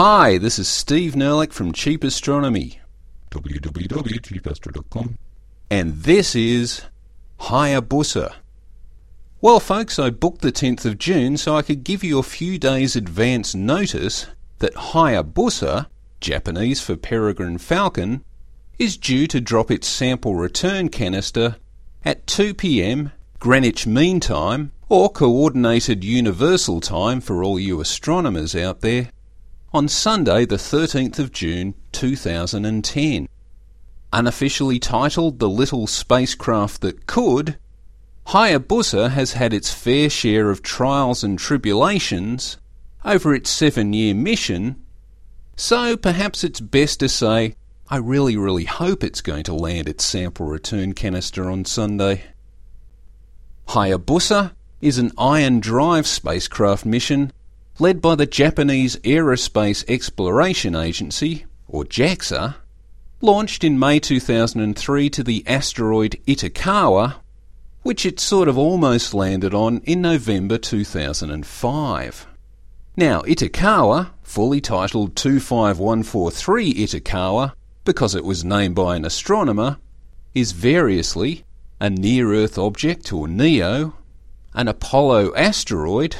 Hi, this is Steve Nerlich from Cheap Astronomy, www.cheapastro.com. and this is Hayabusa. Well, folks, I booked the 10th of June so I could give you a few days advance notice that Hayabusa, Japanese for peregrine falcon, is due to drop its sample return canister at 2 pm Greenwich Mean Time, or Coordinated Universal Time for all you astronomers out there, on Sunday, the 13th of June 2010. Unofficially titled The Little Spacecraft That Could, Hayabusa has had its fair share of trials and tribulations over its seven year mission, so perhaps it's best to say, I really, really hope it's going to land its sample return canister on Sunday. Hayabusa is an ion drive spacecraft mission led by the Japanese Aerospace Exploration Agency, or JAXA, launched in May 2003 to the asteroid Itokawa, which it sort of almost landed on in November 2005. Now, Itokawa, fully titled 25143 Itokawa, because it was named by an astronomer, is variously a near Earth object or NEO, an Apollo asteroid,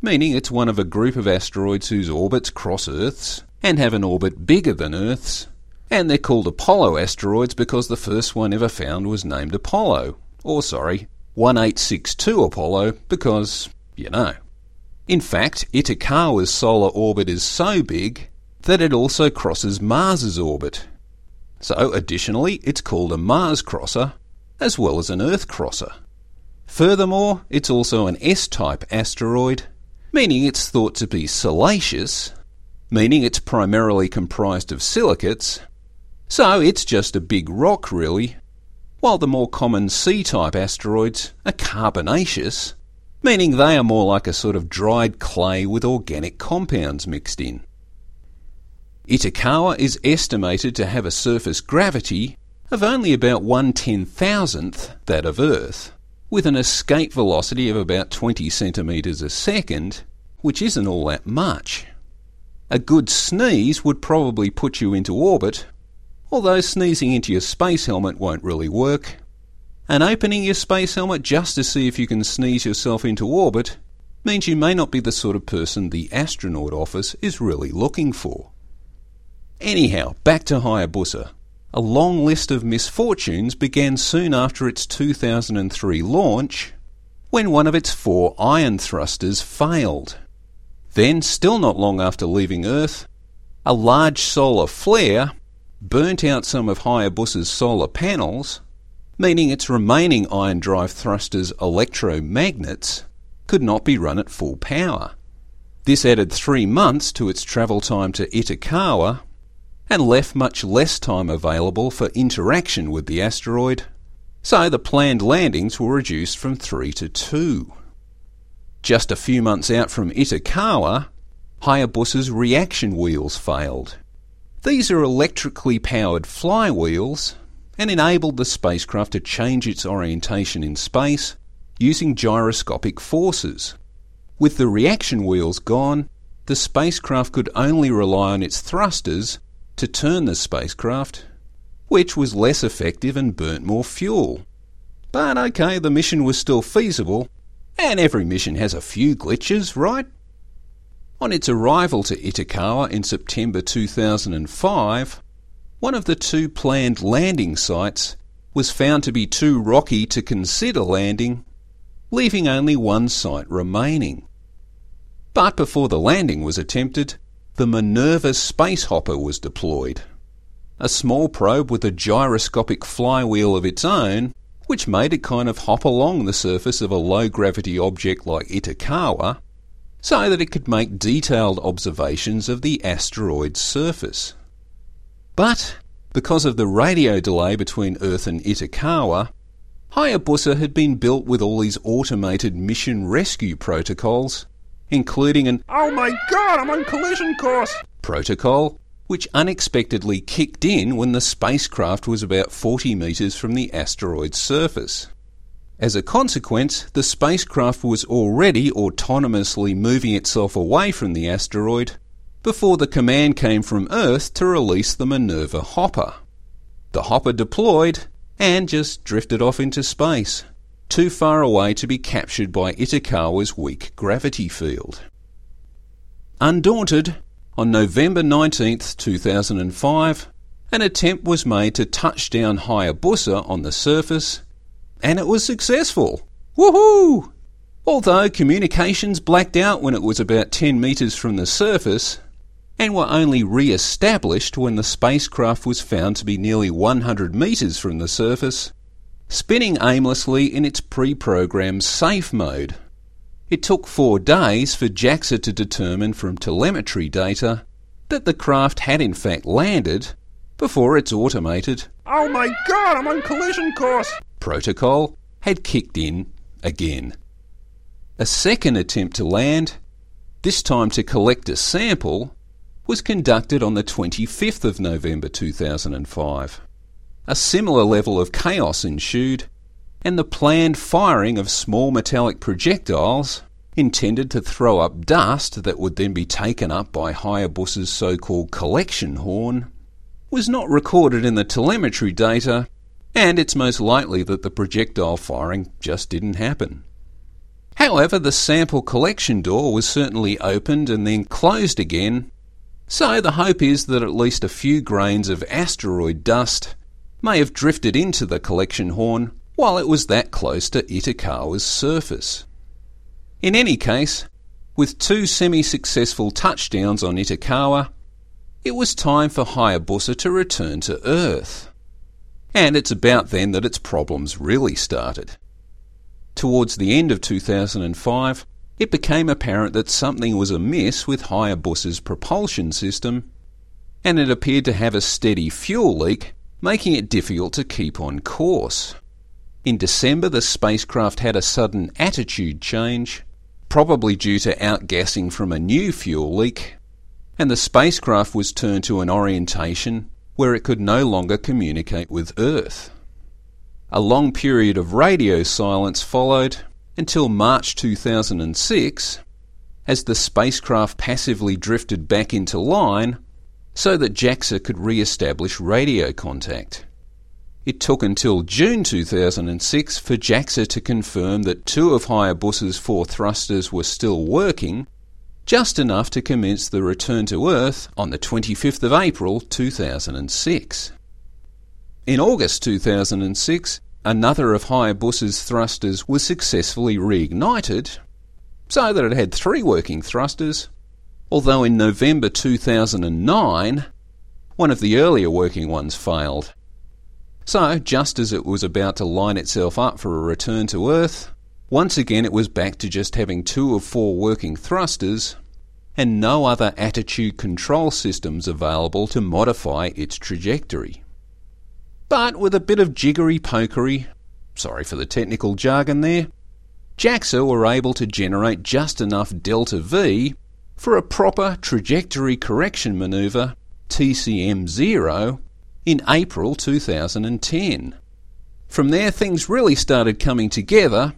meaning it's one of a group of asteroids whose orbits cross Earth's and have an orbit bigger than Earth's, and they're called Apollo asteroids because the first one ever found was named Apollo, or sorry, 1862 Apollo because, you know. In fact, Itokawa's solar orbit is so big that it also crosses Mars's orbit. So, additionally, it's called a Mars crosser as well as an Earth crosser. Furthermore, it's also an S type asteroid, meaning it's thought to be siliceous, meaning it's primarily comprised of silicates, so it's just a big rock really, while the more common C type asteroids are carbonaceous, meaning they are more like a sort of dried clay with organic compounds mixed in. Itokawa is estimated to have a surface gravity of only about one ten thousandth that of Earth, with an escape velocity of about 20 centimetres a second, which isn't all that much. A good sneeze would probably put you into orbit, although sneezing into your space helmet won't really work. And opening your space helmet just to see if you can sneeze yourself into orbit means you may not be the sort of person the astronaut office is really looking for. Anyhow, back to Hayabusa. A long list of misfortunes began soon after its 2003 launch when one of its four ion thrusters failed. Then, still not long after leaving Earth, a large solar flare burnt out some of Hayabusa's solar panels, meaning its remaining ion drive thrusters' electromagnets could not be run at full power. This added three months to its travel time to Itokawa and left much less time available for interaction with the asteroid, so the planned landings were reduced from three to two. Just a few months out from Itokawa, Hayabusa's reaction wheels failed. These are electrically powered flywheels and enabled the spacecraft to change its orientation in space using gyroscopic forces. With the reaction wheels gone, the spacecraft could only rely on its thrusters to turn the spacecraft, which was less effective and burnt more fuel. But okay, the mission was still feasible, and every mission has a few glitches, right? On its arrival to Itokawa in September 2005, one of the two planned landing sites was found to be too rocky to consider landing, leaving only one site remaining. But before the landing was attempted, the Minerva space hopper was deployed. A small probe with a gyroscopic flywheel of its own, which made it kind of hop along the surface of a low gravity object like Itokawa, so that it could make detailed observations of the asteroid's surface. But because of the radio delay between Earth and Itokawa, Hayabusa had been built with all these automated mission rescue protocols, including an Oh my god, I'm on collision course! protocol which unexpectedly kicked in when the spacecraft was about 40 metres from the asteroid's surface. As a consequence, the spacecraft was already autonomously moving itself away from the asteroid before the command came from Earth to release the Minerva hopper. The hopper deployed and just drifted off into space, too far away to be captured by Itokawa's weak gravity field. Undaunted, on November 19, 2005, an attempt was made to touch down Hayabusa on the surface, and it was successful. Woohoo! Although communications blacked out when it was about 10 metres from the surface, and were only re established when the spacecraft was found to be nearly 100 metres from the surface, spinning aimlessly in its pre programmed safe mode. It took four days for JAXA to determine from telemetry data that the craft had in fact landed before its automated Oh my god, I'm on collision course! protocol had kicked in again. A second attempt to land, this time to collect a sample, was conducted on the 25th of November 2005. A similar level of chaos ensued, and the planned firing of small metallic projectiles intended to throw up dust that would then be taken up by Hayabusa's so called collection horn was not recorded in the telemetry data, and it's most likely that the projectile firing just didn't happen. However, the sample collection door was certainly opened and then closed again, so the hope is that at least a few grains of asteroid dust may have drifted into the collection horn while it was that close to Itokawa's surface. In any case, with two semi successful touchdowns on Itakawa, it was time for Hayabusa to return to Earth. And it's about then that its problems really started. Towards the end of 2005, it became apparent that something was amiss with Hayabusa's propulsion system, and it appeared to have a steady fuel leak, making it difficult to keep on course. In December, the spacecraft had a sudden attitude change, probably due to outgassing from a new fuel leak, and the spacecraft was turned to an orientation where it could no longer communicate with Earth. A long period of radio silence followed until March 2006 as the spacecraft passively drifted back into line so that JAXA could re establish radio contact. It took until June 2006 for JAXA to confirm that two of Hayabusa's four thrusters were still working, just enough to commence the return to Earth on the 25th of April 2006. In August 2006, another of Hayabusa's thrusters was successfully reignited, so that it had three working thrusters, although in November 2009, one of the earlier working ones failed. So, just as it was about to line itself up for a return to Earth, once again it was back to just having two of four working thrusters and no other attitude control systems available to modify its trajectory. But with a bit of jiggery pokery, sorry for the technical jargon there, JAXA were able to generate just enough delta V for a proper trajectory correction manoeuvre, TCM 0, in April 2010. From there, things really started coming together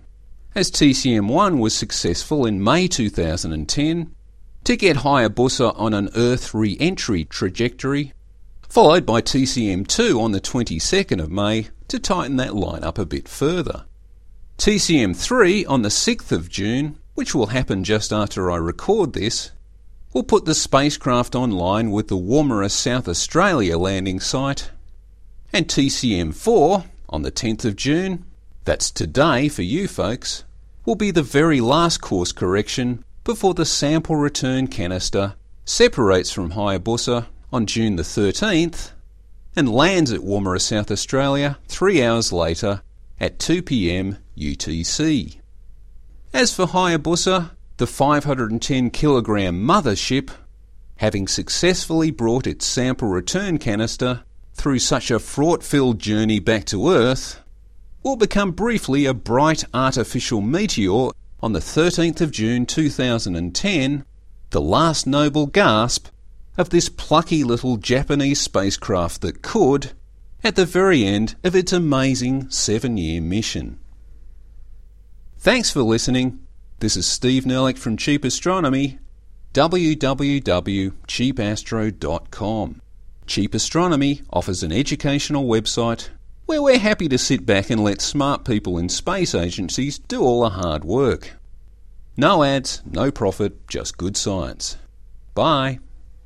as TCM1 was successful in May 2010 to get Hayabusa on an Earth re entry trajectory, followed by TCM2 on the 22nd of May to tighten that line up a bit further. TCM3 on the 6th of June, which will happen just after I record this, will put the spacecraft online with the Woomera South Australia landing site, and TCM4 on the 10th of June, that's today for you folks, will be the very last course correction before the sample return canister separates from Hayabusa on June the 13th and lands at Woomera South Australia three hours later at 2 pm UTC. As for Hayabusa, the 510 kilogram mothership, having successfully brought its sample return canister through such a fraught filled journey back to Earth, will become briefly a bright artificial meteor on the 13th of June 2010, the last noble gasp of this plucky little Japanese spacecraft that could, at the very end of its amazing seven year mission. Thanks for listening. This is Steve Nerlich from Cheap Astronomy, www.cheapastro.com. Cheap Astronomy offers an educational website where we're happy to sit back and let smart people in space agencies do all the hard work. No ads, no profit, just good science. Bye.